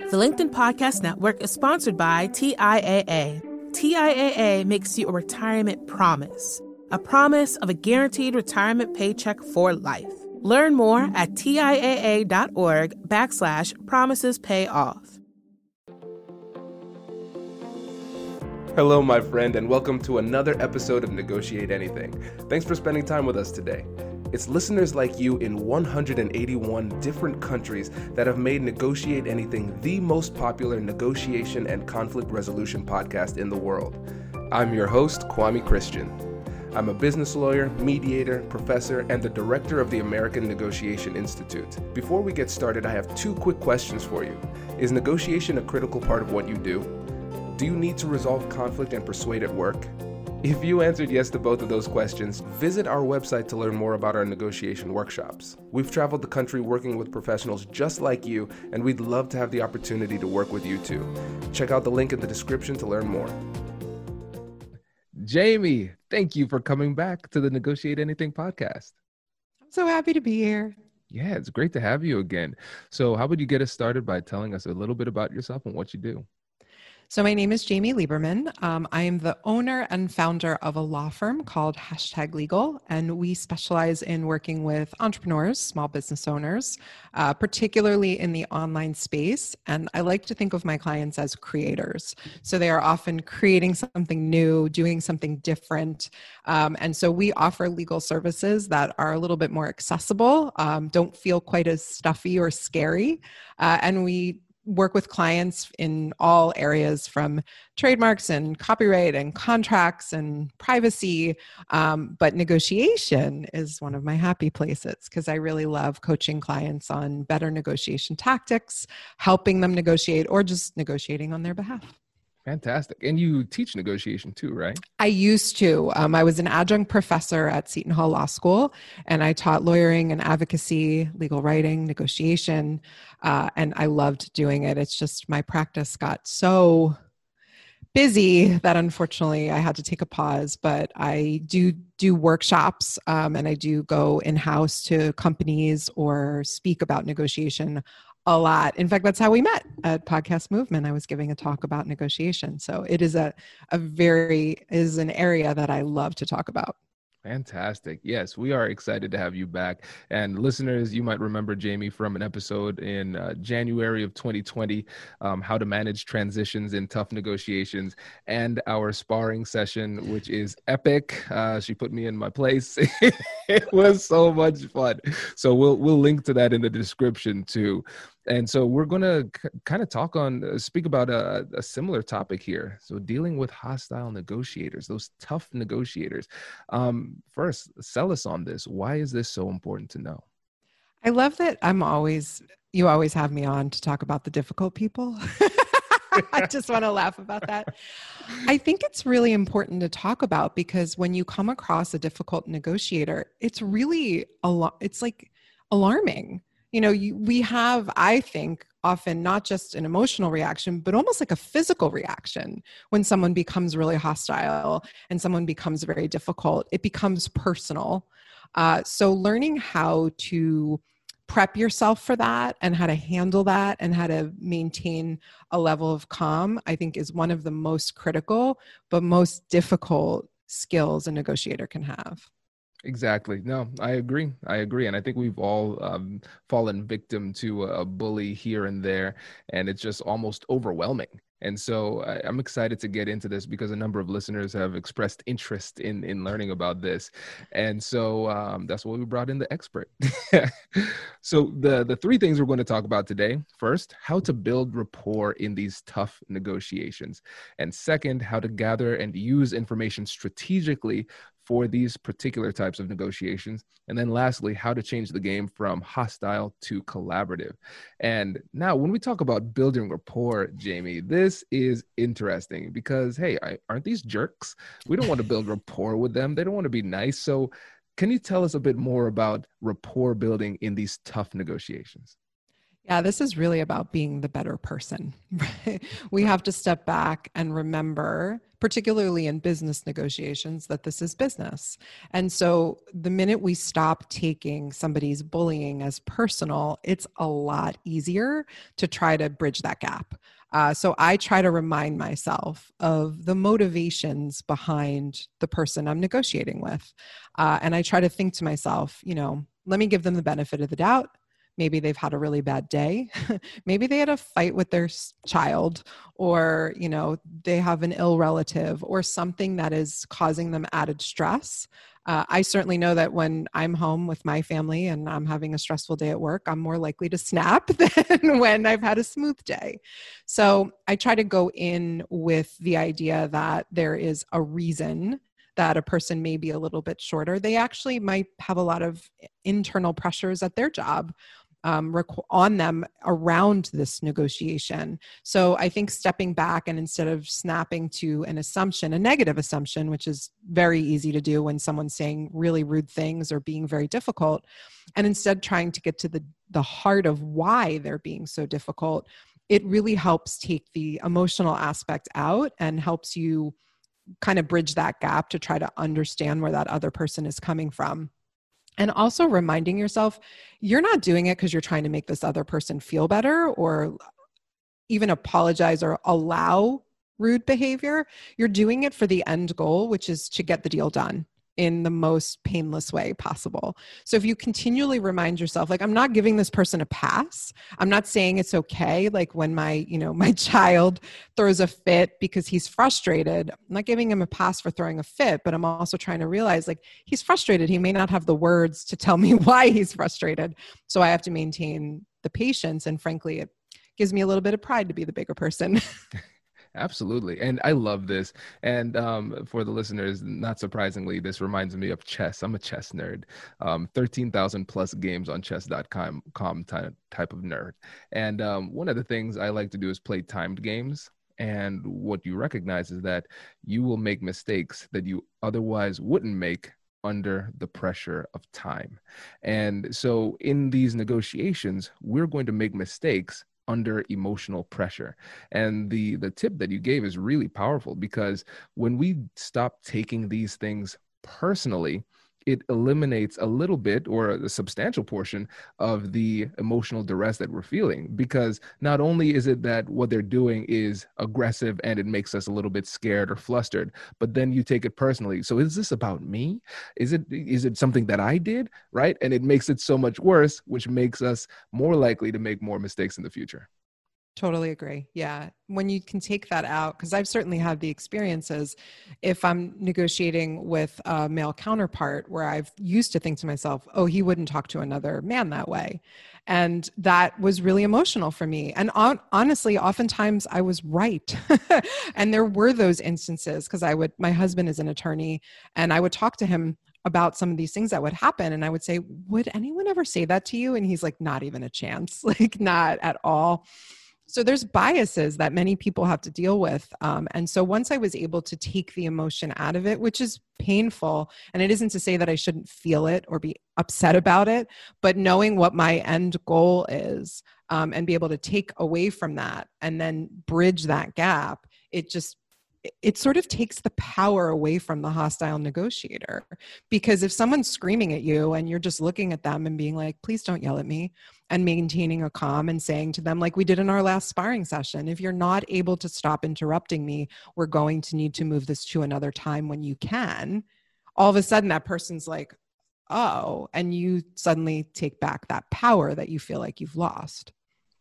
The LinkedIn Podcast Network is sponsored by TIAA. TIAA makes you a retirement promise, a promise of a guaranteed retirement paycheck for life. Learn more at TIAA.org backslash promises pay off. Hello, my friend, and welcome to another episode of Negotiate Anything. Thanks for spending time with us today. It's listeners like you in 181 different countries that have made Negotiate Anything the most popular negotiation and conflict resolution podcast in the world. I'm your host, Kwame Christian. I'm a business lawyer, mediator, professor, and the director of the American Negotiation Institute. Before we get started, I have two quick questions for you. Is negotiation a critical part of what you do? Do you need to resolve conflict and persuade at work? If you answered yes to both of those questions, visit our website to learn more about our negotiation workshops. We've traveled the country working with professionals just like you, and we'd love to have the opportunity to work with you too. Check out the link in the description to learn more. Jamie, thank you for coming back to the Negotiate Anything podcast. I'm so happy to be here. Yeah, it's great to have you again. So, how would you get us started by telling us a little bit about yourself and what you do? So, my name is Jamie Lieberman. Um, I am the owner and founder of a law firm called Hashtag Legal, and we specialize in working with entrepreneurs, small business owners, uh, particularly in the online space. And I like to think of my clients as creators. So, they are often creating something new, doing something different. Um, and so, we offer legal services that are a little bit more accessible, um, don't feel quite as stuffy or scary. Uh, and we work with clients in all areas from trademarks and copyright and contracts and privacy. Um, but negotiation is one of my happy places because I really love coaching clients on better negotiation tactics, helping them negotiate, or just negotiating on their behalf. Fantastic. And you teach negotiation too, right? I used to. Um, I was an adjunct professor at Seton Hall Law School, and I taught lawyering and advocacy, legal writing, negotiation, uh, and I loved doing it. It's just my practice got so busy that unfortunately I had to take a pause. But I do do workshops, um, and I do go in house to companies or speak about negotiation a lot. In fact, that's how we met at Podcast Movement. I was giving a talk about negotiation. So it is a, a very is an area that I love to talk about. Fantastic. Yes, we are excited to have you back. And listeners, you might remember Jamie from an episode in uh, January of 2020, um, How to Manage Transitions in Tough Negotiations, and our sparring session, which is epic. Uh, she put me in my place. it was so much fun. So we'll, we'll link to that in the description too and so we're going to kind of talk on uh, speak about a, a, similar topic here. So dealing with hostile negotiators those tough negotiators. Um, first sell us on this. Why is this so important to know? I love that i'm always you always have me on to talk about the difficult people. I just want to laugh about that. I think it's really important to talk about because when you come across a difficult negotiator, it's really a lot, it's like alarming you know you, we have i think often not just an emotional reaction but almost like a physical reaction. When someone becomes really hostile and someone becomes very difficult it becomes personal. Uh, so learning how to prep yourself for that and how to handle that and how to maintain a level of calm i think is one of the most critical but most difficult skills a negotiator can have Exactly. No, I agree. I agree. And I think we've all um, fallen victim to a bully here and there, and it's just almost overwhelming. And so I, am excited to get into this because a number of listeners have expressed interest in in learning about this, and so um, that's why we brought in the expert. so the the three things we're going to talk about today: first, how to build rapport in these tough negotiations, and second, how to gather and use information strategically for these particular types of negotiations. And then lastly, how to change the game from hostile to collaborative. And now, when we talk about building rapport, Jamie, this is interesting because, hey, I, aren't these jerks? We don't want to build rapport with them, they don't want to be nice. So, can you tell us a bit more about rapport building in these tough negotiations? Yeah, this is really about being the better person. Right? we have to step back and remember particularly in business negotiations, that this is business. And so the minute we stop taking somebody's bullying as personal, it's a lot easier to try to bridge that gap. Uh, so I try to remind myself of the motivations behind the person I'm negotiating with. Uh, and I try to think to myself, you know, let me give them the benefit of the doubt maybe they've had a really bad day. Maybe they had a fight with their child or you know they have an ill relative or something that is causing them added stress. Uh, i certainly know that when i'm home with my family and i'm having a stressful day at work i'm more likely to snap than when i've had a smooth day. So i try to go in with the idea that there is a reason that a person may be a little bit shorter, they actually might have a lot of internal pressures at their job um, on them around this negotiation. So I think stepping back and instead of snapping to an assumption, a negative assumption, which is very easy to do when someone's saying really rude things or being very difficult, and instead trying to get to the, the heart of why they're being so difficult, it really helps take the emotional aspect out and helps you kind of bridge that gap to try to understand where that other person is coming from and also reminding yourself you're not doing it because you're trying to make this other person feel better or even apologize or allow rude behavior. You're doing it for the end goal, which is to get the deal done in the most painless way possible. So if you continually remind yourself like I'm not giving this person a pass. I'm not saying it's okay like when my, you know, my child throws a fit because he's frustrated. I'm not giving him a pass for throwing a fit, but I'm also trying to realize like he's frustrated. He may not have the words to tell me why he's frustrated. So I have to maintain the patience and frankly it gives me a little bit of pride to be the bigger person. Absolutely. And I love this. And um, for the listeners, not surprisingly, this reminds me of chess. I'm a chess nerd. Um, 13,000 plus games on chess.com type of nerd. And um, one of the things I like to do is play timed games. And what you recognize is that you will make mistakes that you otherwise wouldn't make under the pressure of time. And so in these negotiations, we're going to make mistakes under emotional pressure. And the the tip that you gave is really powerful because when we stop taking these things personally it eliminates a little bit or a substantial portion of the emotional duress that we're feeling because not only is it that what they're doing is aggressive and it makes us a little bit scared or flustered but then you take it personally. So is this about me? Is it is it something that i did right? And it makes it so much worse which makes us more likely to make more mistakes in the future Totally agree. Yeah. When you can take that out, because I've certainly had the experiences if I'm negotiating with a male counterpart where I've used to think to myself, oh, he wouldn't talk to another man that way. And that was really emotional for me. And on, honestly, oftentimes I was right. and there were those instances because I would, my husband is an attorney, and I would talk to him about some of these things that would happen and i would say would anyone ever say that to you and he's like not even a chance like not at all so there's biases that many people have to deal with um, and so once i was able to take the emotion out of it which is painful and it isn't to say that i shouldn't feel it or be upset about it but knowing what my end goal is um, and be able to take away from that and then bridge that gap it just it sort of takes the power away from the hostile negotiator. Because if someone's screaming at you and you're just looking at them and being like please don't yell at me and maintaining a calm and saying to them like we did in our last sparring session if you're not able to stop interrupting me we're going to need to move this to another time when you can all of a sudden that person's like oh and you suddenly take back that power that you feel like you've lost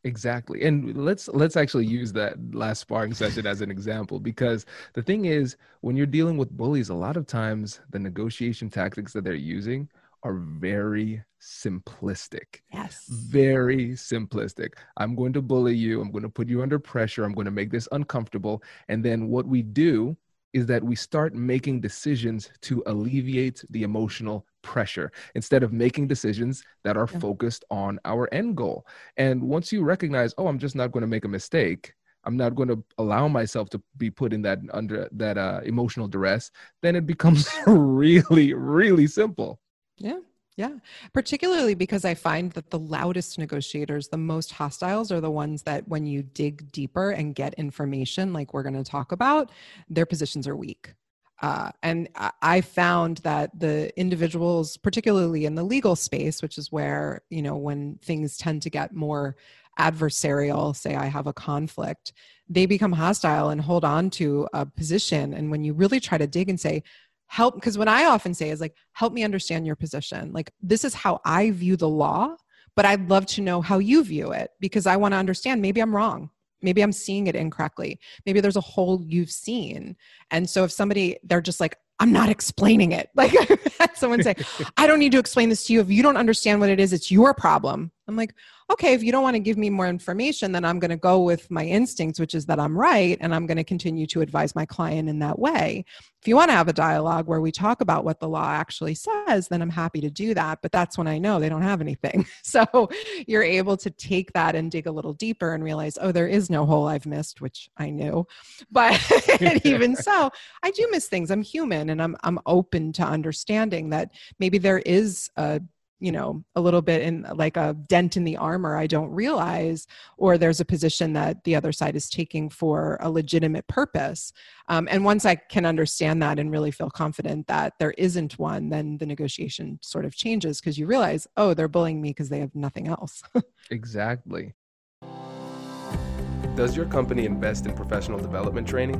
Exactly. And let's let's actually use that last sparring session as an example because the thing is when you're dealing with bullies a lot of times the negotiation tactics that they're using are very simplistic. Yes. Very simplistic. I'm going to bully you, I'm going to put you under pressure, I'm going to make this uncomfortable and then what we do is that we start making decisions to alleviate the emotional pressure instead of making decisions that are yeah. focused on our end goal. And once you recognize, oh, I'm just not going to make a mistake, I'm not going to allow myself to be put in that under that uh, emotional duress, then it becomes really, really simple. Yeah. Yeah, particularly because I find that the loudest negotiators, the most hostiles, are the ones that when you dig deeper and get information, like we're going to talk about, their positions are weak. Uh, and I found that the individuals, particularly in the legal space, which is where, you know, when things tend to get more adversarial, say I have a conflict, they become hostile and hold on to a position. And when you really try to dig and say, help, because what I often say is like, help me understand your position. Like, this is how I view the law, but I'd love to know how you view it because I want to understand. Maybe I'm wrong. Maybe I'm seeing it incorrectly. Maybe there's a hole you've seen. And so if somebody, they're just like, I'm not explaining it. Like someone say, I don't need to explain this to you. If you don't understand what it is, it's your problem. I'm like, okay, if you don't want to give me more information, then I'm going to go with my instincts, which is that I'm right. And I'm going to continue to advise my client in that way. If you want to have a dialogue where we talk about what the law actually says, then I'm happy to do that. But that's when I know they don't have anything. So you're able to take that and dig a little deeper and realize, oh, there is no hole I've missed, which I knew. But even so, I do miss things. I'm human and I'm, I'm open to understanding that maybe there is a you know a little bit in like a dent in the armor i don't realize or there's a position that the other side is taking for a legitimate purpose. Um, and once i can understand that and really feel confident that there isn't one then the negotiation sort of changes because you realize oh they're bullying me because they have nothing else. Exactly. Does your company invest in professional development training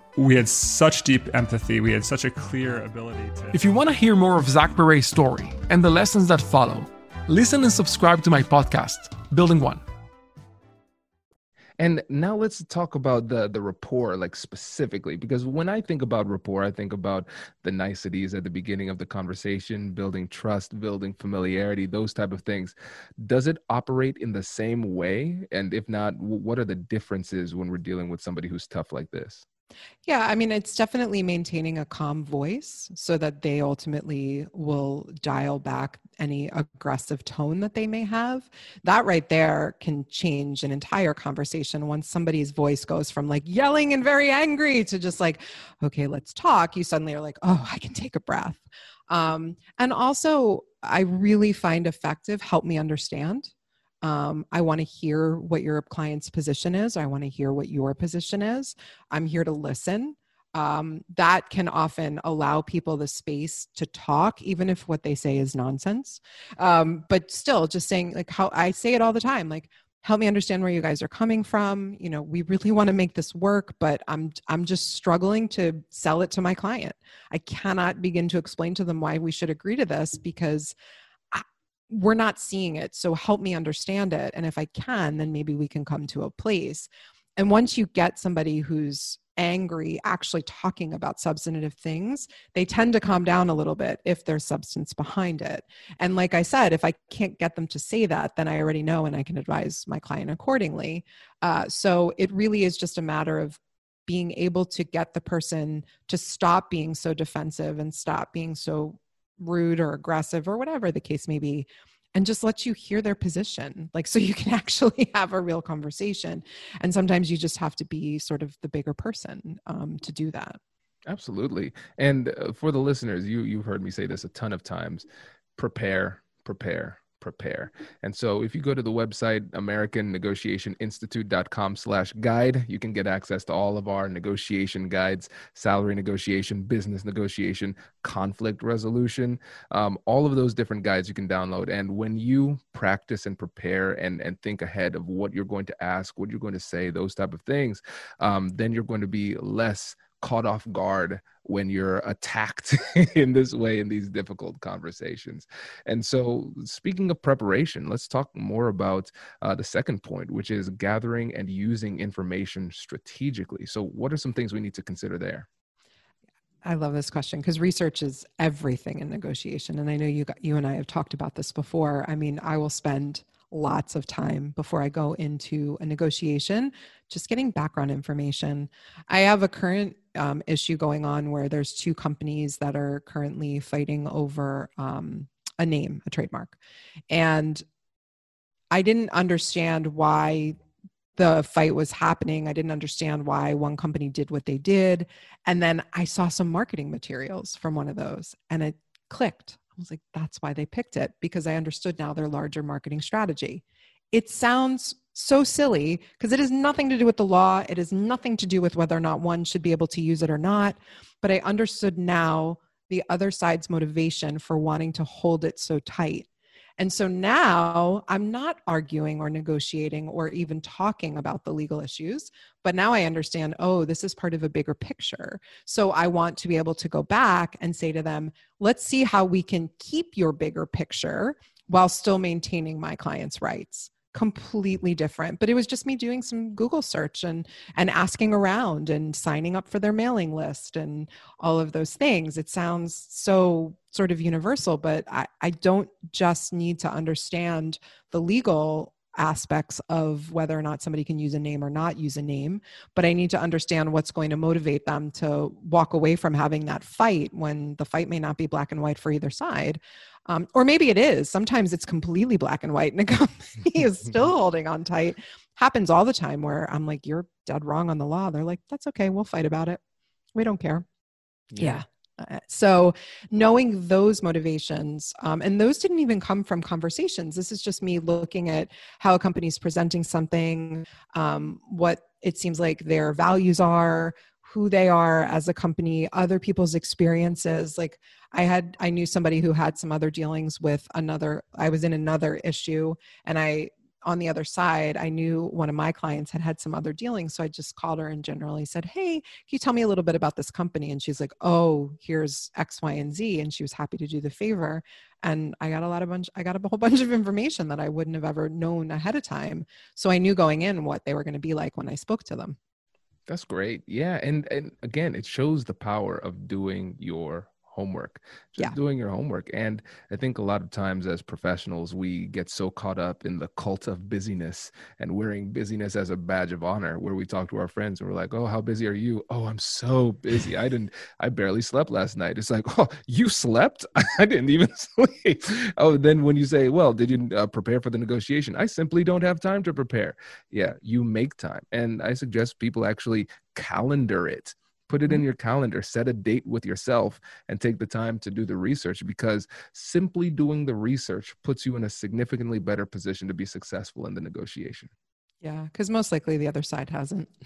we had such deep empathy. We had such a clear ability to. If you want to hear more of Zach Perret's story and the lessons that follow, listen and subscribe to my podcast, Building One. And now let's talk about the the rapport, like specifically, because when I think about rapport, I think about the niceties at the beginning of the conversation, building trust, building familiarity, those type of things. Does it operate in the same way? And if not, what are the differences when we're dealing with somebody who's tough like this? Yeah, I mean, it's definitely maintaining a calm voice so that they ultimately will dial back any aggressive tone that they may have. That right there can change an entire conversation once somebody's voice goes from like yelling and very angry to just like, okay, let's talk. You suddenly are like, oh, I can take a breath. Um, and also, I really find effective help me understand um, I want to hear what your client's position is. I want to hear what your position is. I'm here to listen. Um, that can often allow people the space to talk, even if what they say is nonsense. Um, but still, just saying, like, how I say it all the time, like, help me understand where you guys are coming from you know we really want to make this work but i'm i'm just struggling to sell it to my client i cannot begin to explain to them why we should agree to this because we're not seeing it so help me understand it and if i can then maybe we can come to a place and once you get somebody who's angry actually talking about substantive things, they tend to calm down a little bit if there's substance behind it. And like I said, if I can't get them to say that, then I already know and I can advise my client accordingly. Uh, so it really is just a matter of being able to get the person to stop being so defensive and stop being so rude or aggressive or whatever the case may be and just let you hear their position like so you can actually have a real conversation and sometimes you just have to be sort of the bigger person um, to do that. Absolutely. And uh, for the listeners you you've heard me say this a ton of times prepare prepare prepare. And so if you go to the website americannegotiationinstitute.com slash guide, you can get access to all of our negotiation guides, salary negotiation, business negotiation, conflict resolution, um, all of those different guides you can download. And when you practice and prepare and, and think ahead of what you're going to ask, what you're going to say, those type of things, um, then you're going to be less caught off guard when you're attacked in this way in these difficult conversations. And so, speaking of preparation, let's talk more about uh, the second point, which is gathering and using information strategically. So, what are some things we need to consider there? I love this question because research is everything in negotiation, and I know you got, you and I have talked about this before. I mean, I will spend lots of time before I go into a negotiation, just getting background information. I have a current um, issue going on where there's two companies that are currently fighting over um, a name, a trademark. And I didn't understand why the fight was happening. I didn't understand why one company did what they did. And then I saw some marketing materials from one of those and it clicked. I was like, that's why they picked it because I understood now their larger marketing strategy. It sounds so silly because it has nothing to do with the law. It has nothing to do with whether or not one should be able to use it or not. But I understood now the other side's motivation for wanting to hold it so tight. And so now I'm not arguing or negotiating or even talking about the legal issues, but now I understand, oh, this is part of a bigger picture. So I want to be able to go back and say to them, let's see how we can keep your bigger picture while still maintaining my client's rights completely different but it was just me doing some google search and and asking around and signing up for their mailing list and all of those things. It sounds so sort of universal but i i don't just need to understand the legal aspects of whether or not somebody can use a name or not use a name but i need to understand what's going to motivate them to walk away from having that fight when the fight may not be black and white for either side. Um, or maybe it is. Sometimes it's completely black and white and a company is still holding on tight. Happens all the time where i'm like you're dead wrong on the law. They're like that's okay. We'll fight about it. We don't care. Yeah, yeah. Uh, so knowing those motivations um, and those didn't even come from conversations. This is just me looking at how a company is presenting something um, what it seems like their values are who they are as a company other people's experiences. Like i had i knew somebody who had some other dealings with another i was in another issue and i on the other side, I knew one of my clients had had some other dealings. So I just called her and generally said, Hey, can you tell me a little bit about this company? And she's like, Oh, here's X, Y, and Z. And she was happy to do the favor. And I got a lot of bunch, I got a whole bunch of information that I wouldn't have ever known ahead of time. So I knew going in what they were going to be like when I spoke to them. That's great. Yeah. And and again, it shows the power of doing your homework just yeah. doing your homework. And i think a lot of times as professionals we get so caught up in the cult of busyness and wearing busyness as a badge of honor where we talk to our friends and we're like oh how busy are you? Oh i'm so busy. I didn't i barely slept last night. It's like oh you slept? I didn't even sleep. Oh then when you say well did you uh, prepare for the negotiation? I simply don't have time to prepare. Yeah you make time. And i suggest people actually calendar it put it in mm-hmm. your calendar set a date with yourself and take the time to do the research because simply doing the research puts you in a significantly better position to be successful in the negotiation Yeah, because most likely the other side hasn't.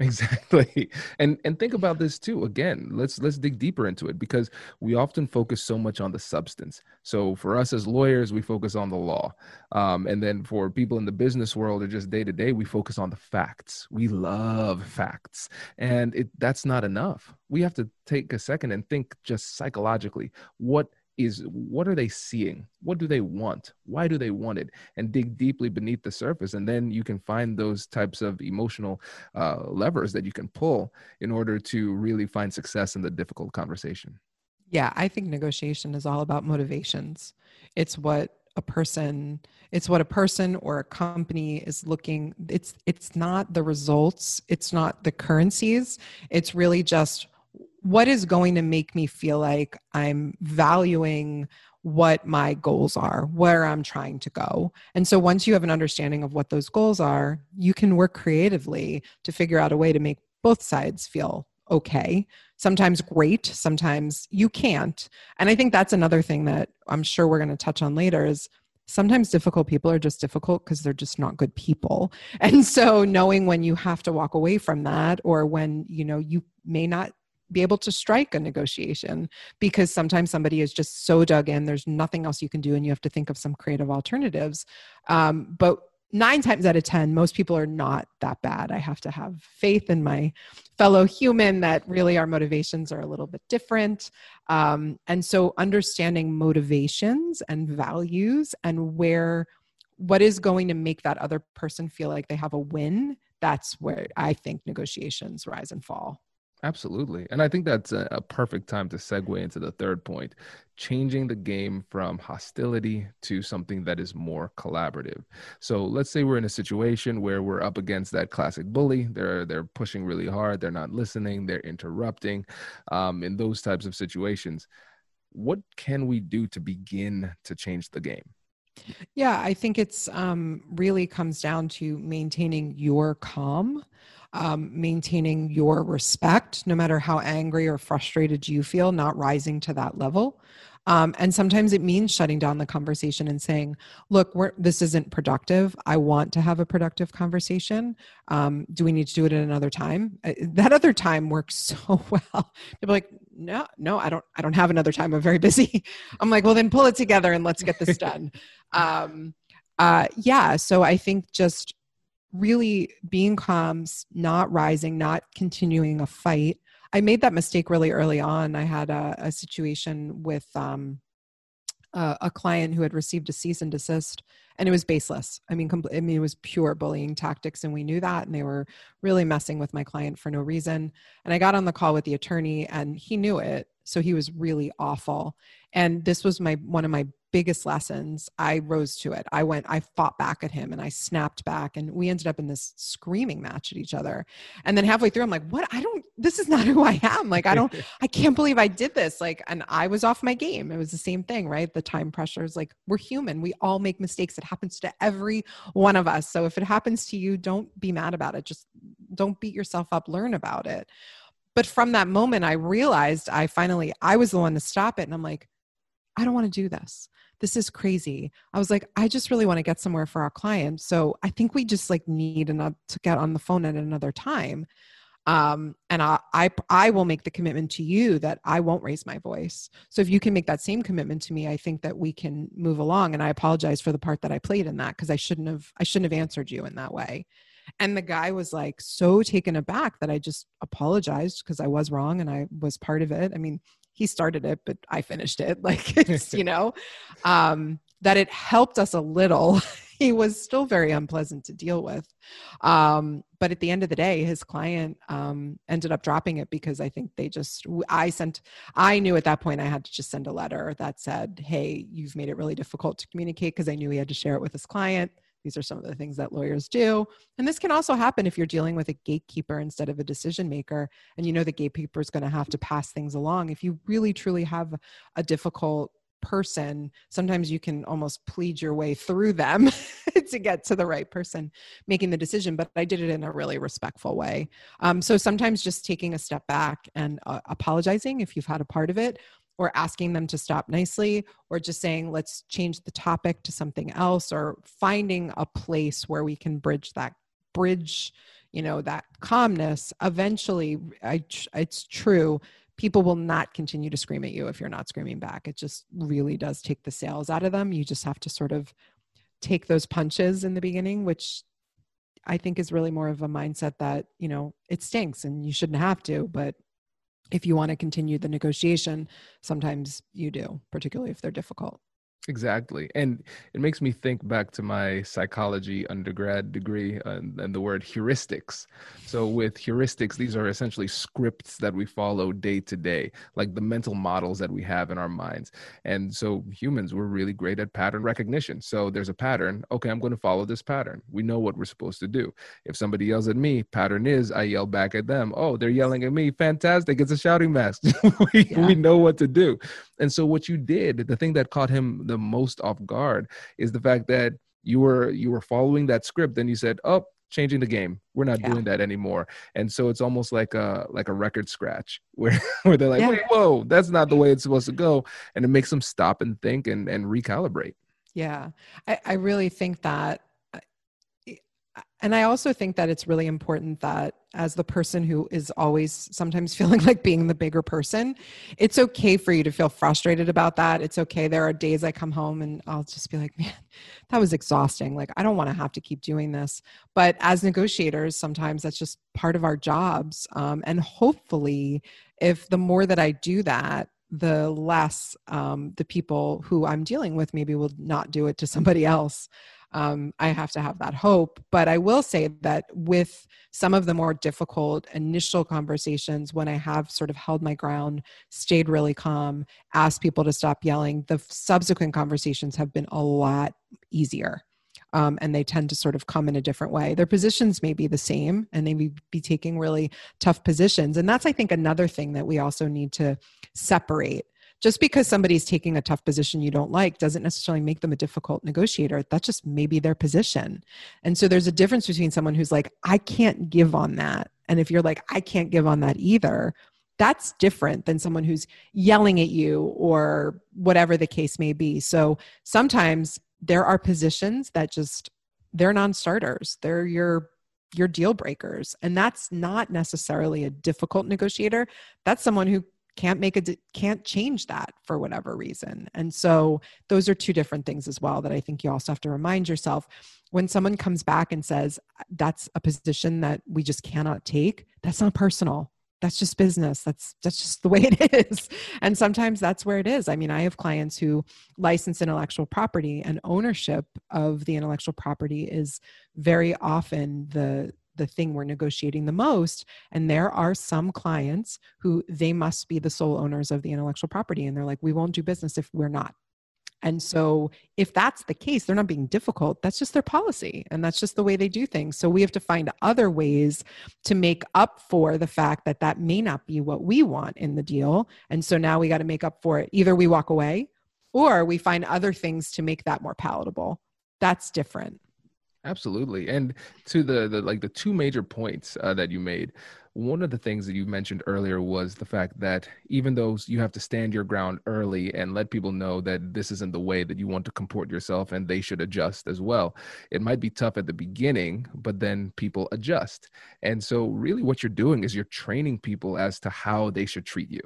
Exactly. And and think about this too. Again, let's let's dig deeper into it because we often focus so much on the substance. So for us as lawyers, we focus on the law. Um, and then for people in the business world or just day to day, we focus on the facts. We love facts. And it that's not enough. We have to take a second and think just psychologically. What is what are they seeing? What do they want? Why do they want it? And dig deeply beneath the surface and then you can find those types of emotional uh, levers that you can pull in order to really find success in the difficult conversation. Yeah i think negotiation is all about motivations. It's what a person it's what a person or a company is looking it's it's not the results it's not the currencies it's really just what is going to make me feel like I'm valuing what my goals are, where I'm trying to go. And so once you have an understanding of what those goals are, you can work creatively to figure out a way to make both sides feel okay. Sometimes great, sometimes you can't. And I think that's another thing that I'm sure we're going to touch on later is sometimes difficult people are just difficult because they're just not good people and so knowing when you have to walk away from that or when you know you may not be able to strike a negotiation because sometimes somebody is just so dug in there's nothing else you can do and you have to think of some creative alternatives. Um, but nine times out of ten most people are not that bad. I have to have faith in my fellow human that really our motivations are a little bit different. Um, and so understanding motivations and values and where what is going to make that other person feel like they have a win that's where i think negotiations rise and fall Absolutely. And I think that's a, a, perfect time to segue into the third point changing the game from hostility to something that is more collaborative. So let's say we're in a situation where we're up against that classic bully. They're, they're pushing really hard, they're not listening, they're interrupting. Um, in those types of situations, what can we do to begin to change the game? Yeah, I think it's um, really comes down to maintaining your calm um, maintaining your respect, no matter how angry or frustrated you feel, not rising to that level. Um, and sometimes it means shutting down the conversation and saying, look, this isn't productive. I want to have a productive conversation. Um, do we need to do it at another time? Uh, that other time works so well. People like, no, no, I don't, I don't have another time. I'm very busy. I'm like, well, then pull it together and let's get this done. um, uh, yeah. So I think just really being calm, not rising, not continuing a fight. I made that mistake really early on. I had a, a situation with um, a, a, client who had received a cease and desist, and it was baseless. I mean, compl- I mean, it was pure bullying tactics, and we knew that. And they were really messing with my client for no reason. And I got on the call with the attorney, and he knew it, so he was really awful. And this was my one of my biggest lessons, I rose to it. I went, I fought back at him and I snapped back and we ended up in this screaming match at each other. And then halfway through, I'm like, what? I don't, this is not who I am. Like, I don't, I can't believe I did this. Like, and I was off my game. It was the same thing, right? The time pressure is like, we're human. We all make mistakes. It happens to every one of us. So if it happens to you, don't be mad about it. Just don't beat yourself up, learn about it. But from that moment, I realized I finally, I was the one to stop it. And I'm like, I don't want to do this this is crazy. I was like, I just really want to get somewhere for our client. So I think we just like need another to get on the phone at another time. Um, and I, I, I will make the commitment to you that I won't raise my voice. So if you can make that same commitment to me, I think that we can move along. And I apologize for the part that I played in that because I shouldn't have, I shouldn't have answered you in that way. And the guy was like so taken aback that I just apologized because I was wrong and I was part of it. I mean, he started it, but I finished it. Like it's, you know, um, that it helped us a little. he was still very unpleasant to deal with. Um, but at the end of the day, his client um, ended up dropping it because I think they just, I sent, I knew at that point I had to just send a letter that said, Hey, you've made it really difficult to communicate because I knew he had to share it with his client. These are some of the things that lawyers do. And this can also happen if you're dealing with a gatekeeper instead of a decision maker. And you know the gatekeeper is going to have to pass things along. If you really truly have a difficult person, sometimes you can almost plead your way through them to get to the right person making the decision. But I did it in a really respectful way. Um, so sometimes just taking a step back and uh, apologizing if you've had a part of it, or asking them to stop nicely or just saying let's change the topic to something else or finding a place where we can bridge that bridge you know that calmness eventually I, it's true people will not continue to scream at you if you're not screaming back. It just really does take the sails out of them. You just have to sort of take those punches in the beginning which i think is really more of a mindset that you know it stinks and you shouldn't have to but if you want to continue the negotiation sometimes you do particularly if they're difficult Exactly. And it makes me think back to my psychology undergrad degree uh, and, and, the word heuristics. So, with heuristics, these are essentially scripts that we follow day to day, like the mental models that we have in our minds. And so, humans, we're really great at pattern recognition. So, there's a pattern. Okay, I'm going to follow this pattern. We know what we're supposed to do. If somebody yells at me, pattern is I yell back at them. Oh, they're yelling at me. Fantastic. It's a shouting match. we, yeah. we know what to do. And so, what you did, the thing that caught him the most off guard is the fact that you were you were following that script and you said oh changing the game. We're not yeah. doing that anymore. And so it's almost like a like a record scratch where where they're like yeah. whoa that's not the way it's supposed to go. And it makes them stop and think and and recalibrate. Yeah. I, I really think that and I also think that it's really important that as the person who is always sometimes feeling like being the bigger person, it's okay for you to feel frustrated about that. It's okay. There are days I come home and I'll just be like, man, that was exhausting. Like, I don't want to have to keep doing this. But as negotiators, sometimes that's just part of our jobs. Um, and hopefully, if the more that I do that, the less um, the people who I'm dealing with maybe will not do it to somebody else um, I have to have that hope. But I will say that with some of the more difficult initial conversations, when I have sort of held my ground, stayed really calm, asked people to stop yelling, the subsequent conversations have been a lot easier. Um, and they tend to sort of come in a different way. Their positions may be the same and they may be taking really tough positions. And that's, I think, another thing that we also need to separate just because somebody's taking a tough position you don't like doesn't necessarily make them a difficult negotiator. That's just maybe their position. And so there's a difference between someone who's like, I can't give on that. And if you're like, I can't give on that either, that's different than someone who's yelling at you or whatever the case may be. So sometimes there are positions that just they're non-starters. They're your your deal breakers. And that's not necessarily a difficult negotiator. That's someone who can't make a can't change that for whatever reason. And so those are two different things as well that i think you also have to remind yourself. When someone comes back and says that's a position that we just cannot take that's not personal. That's just business. That's that's just the way it is. And sometimes that's where it is. I mean i have clients who license intellectual property and ownership of the intellectual property is very often the the thing we're negotiating the most and there are some clients who they must be the sole owners of the intellectual property and they're like we won't do business if we're not. And so if that's the case they're not being difficult that's just their policy and that's just the way they do things. So we have to find other ways to make up for the fact that that may not be what we want in the deal. And so now we got to make up for it. Either we walk away or we find other things to make that more palatable. That's different Absolutely. And to the, the like the two major points uh, that you made, one of the things that you mentioned earlier was the fact that even though you have to stand your ground early and let people know that this isn't the way that you want to comport yourself and they should adjust as well, it might be tough at the beginning, but then people adjust. And so, really, what you're doing is you're training people as to how they should treat you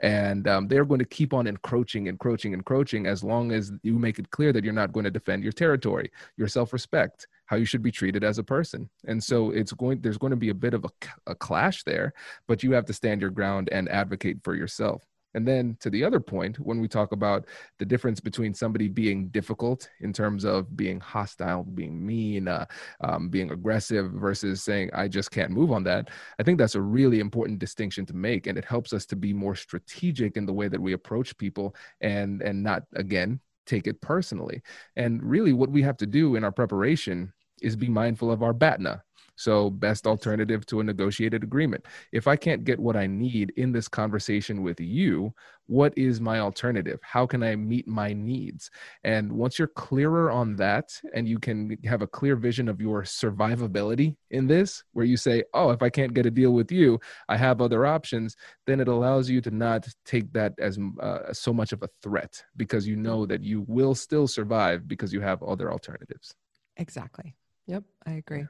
and um, they're going to keep on encroaching encroaching encroaching as long as you make it clear that you're not going to defend your territory your self-respect how you should be treated as a person and so it's going there's going to be a bit of a, a clash there but you have to stand your ground and advocate for yourself and then to the other point, when we talk about the difference between somebody being difficult in terms of being hostile, being mean, uh, um, being aggressive versus saying, I just can't move on that, I think that's a really important distinction to make. And it helps us to be more strategic in the way that we approach people and, and not, again, take it personally. And really, what we have to do in our preparation is be mindful of our BATNA, so, best alternative to a negotiated agreement. If I can't get what I need in this conversation with you, what is my alternative? How can I meet my needs? And once you're clearer on that and you can have a clear vision of your survivability in this, where you say, oh, if I can't get a deal with you, I have other options, then it allows you to not take that as uh, so much of a threat because you know that you will still survive because you have other alternatives. Exactly. Yep, I agree.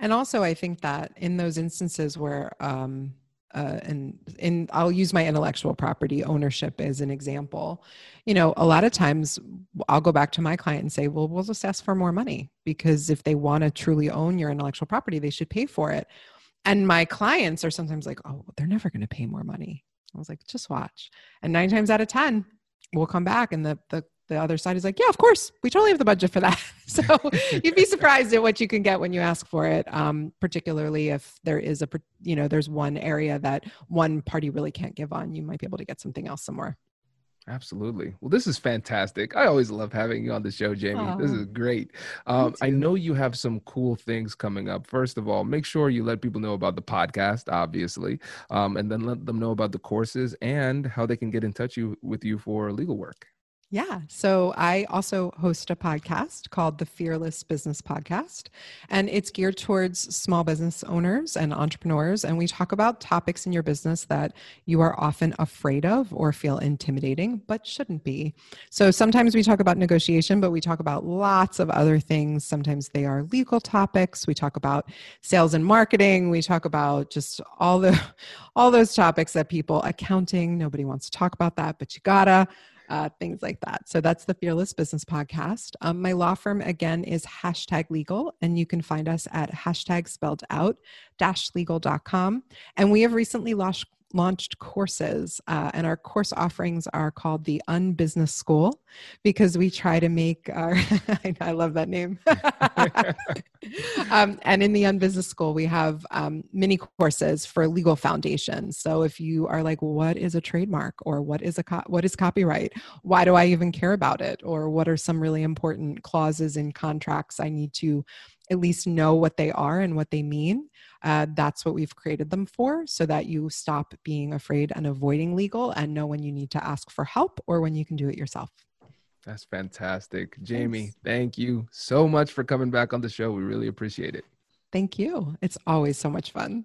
And also, I think that in those instances where, um, uh, and in I'll use my intellectual property ownership as an example. You know, a lot of times I'll go back to my client and say, "Well, we'll just ask for more money because if they want to truly own your intellectual property, they should pay for it." And my clients are sometimes like, "Oh, they're never going to pay more money." I was like, "Just watch." And nine times out of ten, we'll come back and the the the other side is like, yeah, of course, we totally have the budget for that. so you'd be surprised at what you can get when you ask for it, um, particularly if there is a, you know, there's one area that one party really can't give on. You might be able to get something else somewhere. Absolutely. Well, this is fantastic. I always love having you on the show, Jamie. This is great. Um, I know you have some cool things coming up. First of all, make sure you let people know about the podcast, obviously, um, and then let them know about the courses and how they can get in touch you, with you for legal work. Yeah. So I also host a podcast called the Fearless Business Podcast, and it's geared towards small business owners and entrepreneurs. And we talk about topics in your business that you are often afraid of or feel intimidating, but shouldn't be. So sometimes we talk about negotiation, but we talk about lots of other things. Sometimes they are legal topics. We talk about sales and marketing. We talk about just all the all those topics that people accounting. Nobody wants to talk about that, but you gotta uh, things like that. So that's the Fearless Business Podcast. Um, my law firm, again, is hashtag legal, and you can find us at hashtag spelled out dash legal.com. And we have recently launched launched courses, uh, and our course offerings are called the Unbusiness School because we try to make our. I love that name. um, and in the Unbusiness School, we have um, mini courses for legal foundations. So if you are like, what is a trademark, or what is a co- what is copyright? Why do I even care about it? Or what are some really important clauses in contracts I need to at least know what they are and what they mean. Uh, that's what we've created them for so that you stop being afraid and avoiding legal and know when you need to ask for help or when you can do it yourself. That's fantastic. Jamie, Thanks. thank you so much for coming back on the show. We really appreciate it. Thank you. It's always so much fun.